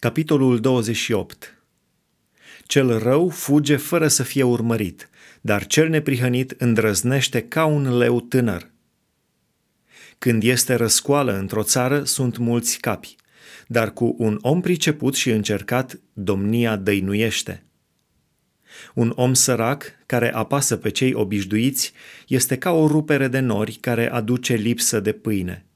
Capitolul 28 Cel rău fuge fără să fie urmărit, dar cel neprihănit îndrăznește ca un leu tânăr. Când este răscoală într-o țară, sunt mulți capi, dar cu un om priceput și încercat, domnia dăinuiește. Un om sărac care apasă pe cei obișnuiți este ca o rupere de nori care aduce lipsă de pâine.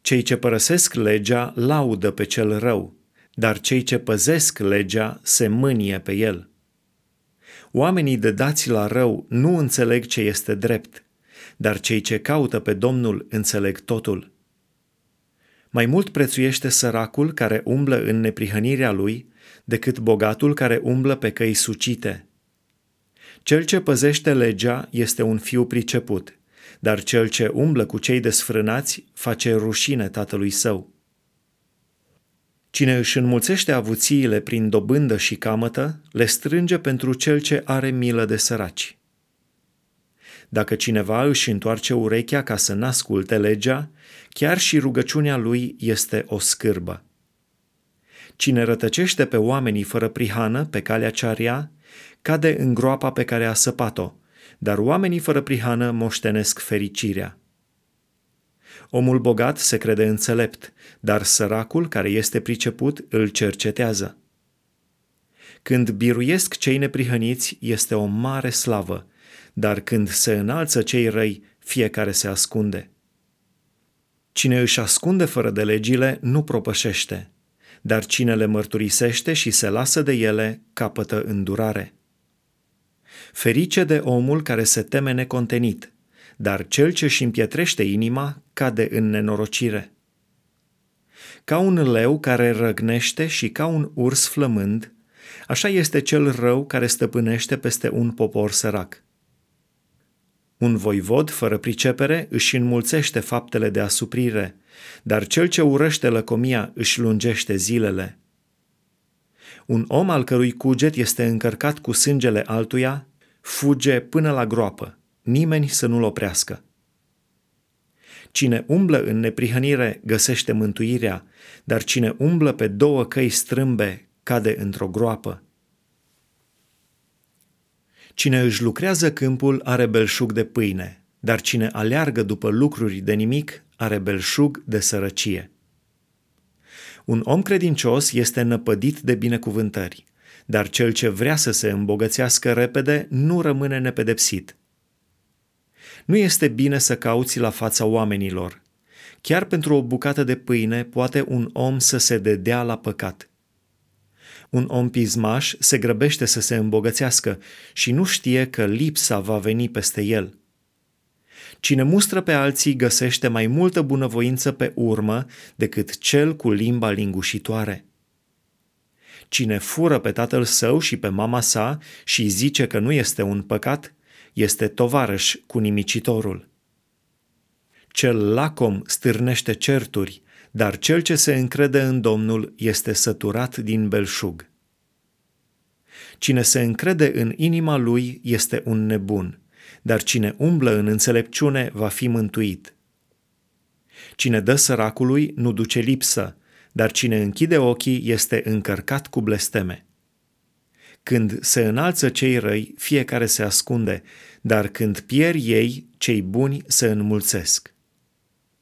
Cei ce părăsesc legea laudă pe cel rău, dar cei ce păzesc legea se mânie pe el. Oamenii de dați la rău nu înțeleg ce este drept, dar cei ce caută pe Domnul înțeleg totul. Mai mult prețuiește săracul care umblă în neprihănirea lui decât bogatul care umblă pe căi sucite. Cel ce păzește legea este un fiu priceput, dar cel ce umblă cu cei desfrânați face rușine tatălui său. Cine își înmulțește avuțiile prin dobândă și camătă, le strânge pentru cel ce are milă de săraci. Dacă cineva își întoarce urechea ca să n-asculte legea, chiar și rugăciunea lui este o scârbă. Cine rătăcește pe oamenii fără prihană pe calea cearia, cade în groapa pe care a săpat-o, dar oamenii fără prihană moștenesc fericirea. Omul bogat se crede înțelept, dar săracul care este priceput îl cercetează. Când biruiesc cei neprihăniți, este o mare slavă, dar când se înalță cei răi, fiecare se ascunde. Cine își ascunde fără de legile nu propășește, dar cine le mărturisește și se lasă de ele capătă îndurare. Ferice de omul care se teme necontenit, dar cel ce își împietrește inima cade în nenorocire. Ca un leu care răgnește și ca un urs flămând, așa este cel rău care stăpânește peste un popor sărac. Un voivod fără pricepere își înmulțește faptele de asuprire, dar cel ce urăște lăcomia își lungește zilele. Un om al cărui cuget este încărcat cu sângele altuia fuge până la groapă, nimeni să nu-l oprească. Cine umblă în neprihănire găsește mântuirea, dar cine umblă pe două căi strâmbe cade într-o groapă. Cine își lucrează câmpul are belșug de pâine, dar cine aleargă după lucruri de nimic are belșug de sărăcie. Un om credincios este năpădit de binecuvântări, dar cel ce vrea să se îmbogățească repede nu rămâne nepedepsit. Nu este bine să cauți la fața oamenilor. Chiar pentru o bucată de pâine poate un om să se dedea la păcat. Un om pismaș se grăbește să se îmbogățească și nu știe că lipsa va veni peste el. Cine mustră pe alții găsește mai multă bunăvoință pe urmă decât cel cu limba lingușitoare. Cine fură pe tatăl său și pe mama sa și zice că nu este un păcat, este tovarăș cu nimicitorul. Cel lacom stârnește certuri, dar cel ce se încrede în Domnul este săturat din belșug. Cine se încrede în inima lui este un nebun, dar cine umblă în înțelepciune va fi mântuit. Cine dă săracului nu duce lipsă, dar cine închide ochii este încărcat cu blesteme. Când se înalță cei răi, fiecare se ascunde, dar când pierd ei, cei buni se înmulțesc.